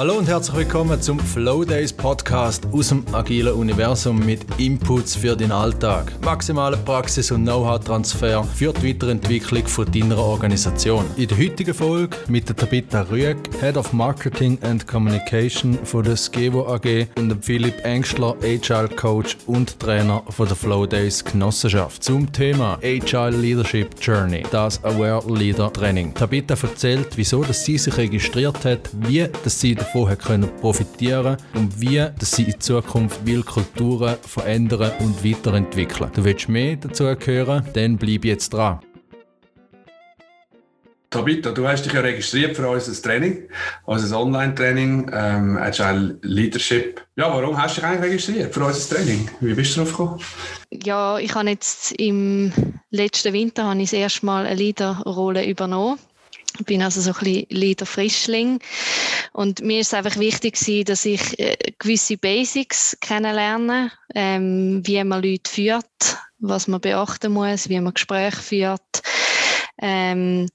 Hallo und herzlich willkommen zum Flow Days Podcast aus dem agilen Universum mit Inputs für den Alltag, maximale Praxis und Know-how-Transfer für die Weiterentwicklung von deiner Organisation. In der heutigen Folge mit der Tabitha Rüeg, Head of Marketing and Communication von der Skevo AG und dem Philipp Engstler, Agile Coach und Trainer von der Flow Days Genossenschaft zum Thema Agile Leadership Journey, das Aware Leader Training. Tabitha erzählt, wieso dass sie sich registriert hat, wie dass sie davon können profitieren und wie dass sie in Zukunft will Kulturen verändern und weiterentwickeln. Du willst mehr dazu hören? Dann bleib jetzt dran. Tabitha, du hast dich ja registriert für unser Training, unser Online-Training, ähm, Agile Leadership. Ja, warum hast du dich eigentlich registriert für unser Training? Wie bist du darauf gekommen? Ja, ich habe jetzt im letzten Winter habe ich das erste Mal eine Leaderrolle übernommen. Ich bin also so ein bisschen Leader-Frischling. Und mir ist einfach wichtig dass ich äh, gewisse Basics kennenlerne, ähm, wie man Leute führt, was man beachten muss, wie man Gespräche führt. Ähm,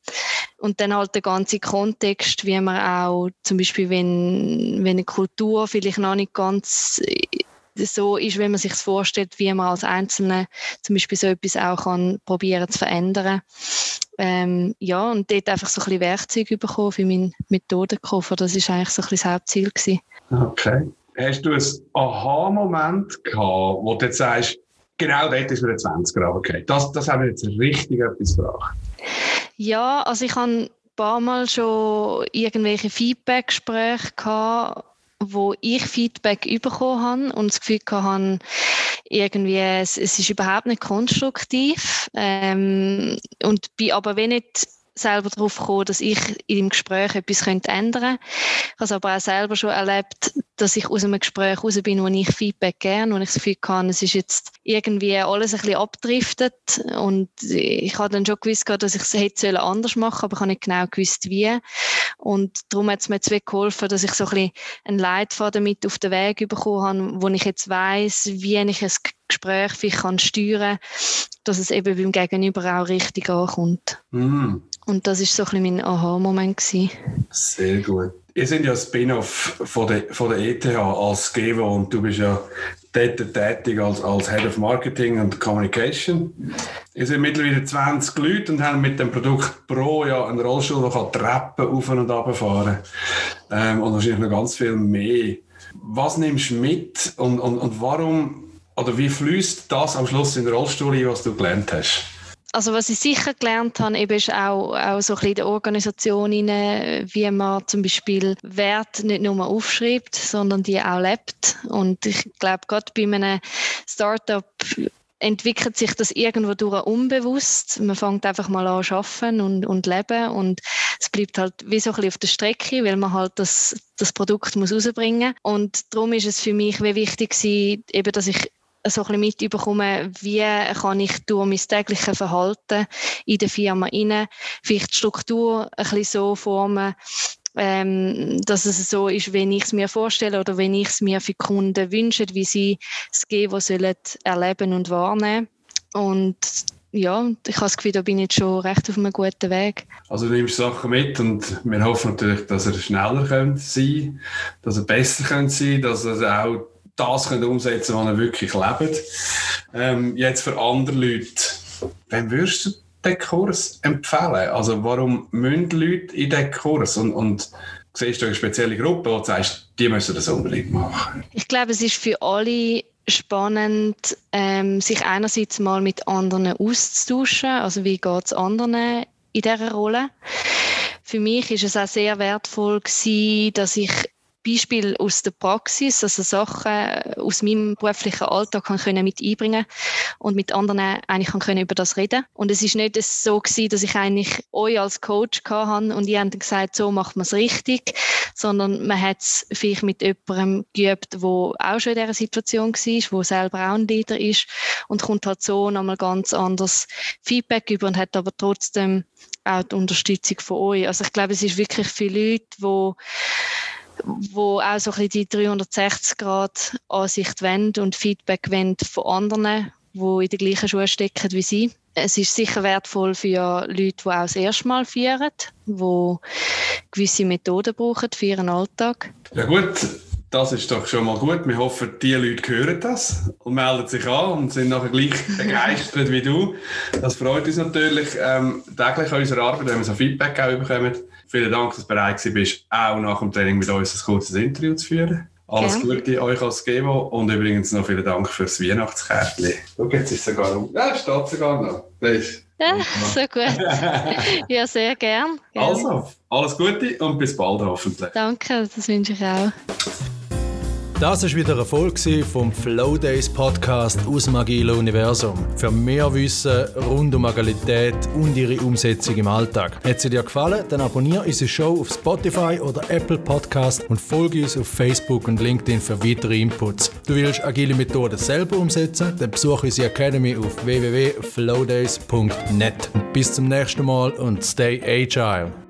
und dann halt der ganze Kontext, wie man auch zum Beispiel, wenn, wenn eine Kultur vielleicht noch nicht ganz so ist, wenn man sich vorstellt, wie man als Einzelne zum Beispiel so etwas auch kann probieren zu verändern. Ähm, ja, und dort einfach so ein bisschen Werkzeuge bekommen für meinen Methodenkoffer. Das ist eigentlich so ein bisschen das Hauptziel gewesen. Okay. Hast du einen Aha-Moment gehabt, wo du jetzt sagst, genau dort ist mir ein 20 Grad okay. Das, das haben wir jetzt richtig etwas gefragt. Ja, also ich habe ein paar Mal schon irgendwelche Feedback-Gespräche gehabt, wo ich Feedback bekommen habe und das Gefühl hatte, irgendwie, es, es ist überhaupt nicht konstruktiv ähm, und bin aber nicht selber darauf gekommen, dass ich in dem Gespräch etwas ändern könnte. Ich habe es aber auch selber schon erlebt, dass ich aus einem Gespräch raus bin, wo ich Feedback gerne, wo ich das Gefühl habe, es ist jetzt irgendwie alles ein bisschen abdriftet und ich habe dann schon gewusst, dass ich es hätte anders machen aber ich habe nicht genau gewusst, wie. Und darum hat es mir zwei geholfen, dass ich so ein bisschen einen Leitfaden mit auf den Weg bekommen habe, wo ich jetzt weiß, wie ich ein Gespräch vielleicht kann steuern kann, dass es eben beim Gegenüber auch richtig ankommt. Mm. Und das ist so ein bisschen mein Aha-Moment. Sehr gut. Ihr seid ja Spin-off von der, der ETH als Gevo und du bist ja dort tätig als, als Head of Marketing und Communication. Ihr seid mittlerweile 20 Leute und haben mit dem Produkt Pro ja einen Rollstuhl, der Treppen auf und ab fahren ähm, und wahrscheinlich noch ganz viel mehr. Was nimmst du mit und, und, und warum oder wie fließt das am Schluss in den Rollstuhl ein, was du gelernt hast? Also was ich sicher gelernt habe, eben ist auch, auch so ein bisschen in der Organisation, wie man zum Beispiel Wert nicht nur aufschreibt, sondern die auch lebt. Und ich glaube, gerade bei einem Startup entwickelt sich das irgendwo durch unbewusst. Man fängt einfach mal an arbeiten und, und leben und es bleibt halt wie so ein bisschen auf der Strecke, weil man halt das, das Produkt muss rausbringen muss. Und darum ist es für mich wie wichtig gewesen, eben, dass ich so ein bisschen mitbekommen, wie kann ich durch mein tägliches Verhalten in der Firma rein, vielleicht die Struktur ein bisschen so formen, ähm, dass es so ist, wenn ich es mir vorstelle oder wenn ich es mir für Kunden wünsche, wie sie es geben, sollen erleben und wahrnehmen. Und ja, ich habe das Gefühl, da bin ich jetzt schon recht auf einem guten Weg. Also du nimmst Sachen mit und wir hoffen natürlich, dass er schneller sein dass er besser sein dass er auch das können umsetzen was er wirklich lebt. Ähm, jetzt für andere Leute, wem würdest du den Kurs empfehlen? Also warum müssen Leute in diesen Kurs? Und, und siehst du eine spezielle Gruppe, wo du sagst, die müssen das unbedingt machen? Ich glaube, es ist für alle spannend, ähm, sich einerseits mal mit anderen auszutauschen, also wie geht es anderen in dieser Rolle. Für mich ist es auch sehr wertvoll gewesen, dass ich Beispiel aus der Praxis, also Sachen aus meinem beruflichen Alltag können mit einbringen und mit anderen eigentlich können über das reden. Und es ist nicht so gewesen, dass ich eigentlich euch als Coach hatte und ihr habt gesagt, so macht man es richtig, sondern man hat es vielleicht mit jemandem geübt, der auch schon in dieser Situation war, wo selber auch ein Leader ist und kommt halt so nochmal ganz anders Feedback über und hat aber trotzdem auch die Unterstützung von euch. Also ich glaube, es ist wirklich für Leute, die wo auch so ein bisschen die 360 Grad Ansicht wendet und Feedback wendet von anderen, die in der gleichen Schuhe stecken wie sie. es ist sicher wertvoll für Leute, die auch das erste Mal feiern, die gewisse Methoden brauchen für ihren Alltag. Ja gut, das ist doch schon mal gut. Wir hoffen, die Leute hören das und melden sich an und sind nachher gleich begeistert wie du. Das freut uns natürlich ähm, täglich an unserer Arbeit, wenn wir so Feedback auch bekommen. Vielen Dank, dass du bereit bist, auch nach dem Training mit uns ein kurzes Interview zu führen. Alles Gern. Gute euch als Gevo und übrigens noch vielen Dank fürs Weihnachtskärtchen. Schau, jetzt ist es sogar um. Ja, steht sogar noch. Das ja, so gut. ja, sehr gern. gern. Also, alles Gute und bis bald hoffentlich. Danke, das wünsche ich auch. Das war wieder eine Folge vom Flow Days Podcast aus dem agilen Universum. Für mehr Wissen rund um Agilität und ihre Umsetzung im Alltag. Hat sie dir gefallen, dann abonniere unsere Show auf Spotify oder Apple Podcast und folge uns auf Facebook und LinkedIn für weitere Inputs. Du willst agile Methoden selber umsetzen? Dann besuche unsere Academy auf www.flowdays.net. Bis zum nächsten Mal und stay agile.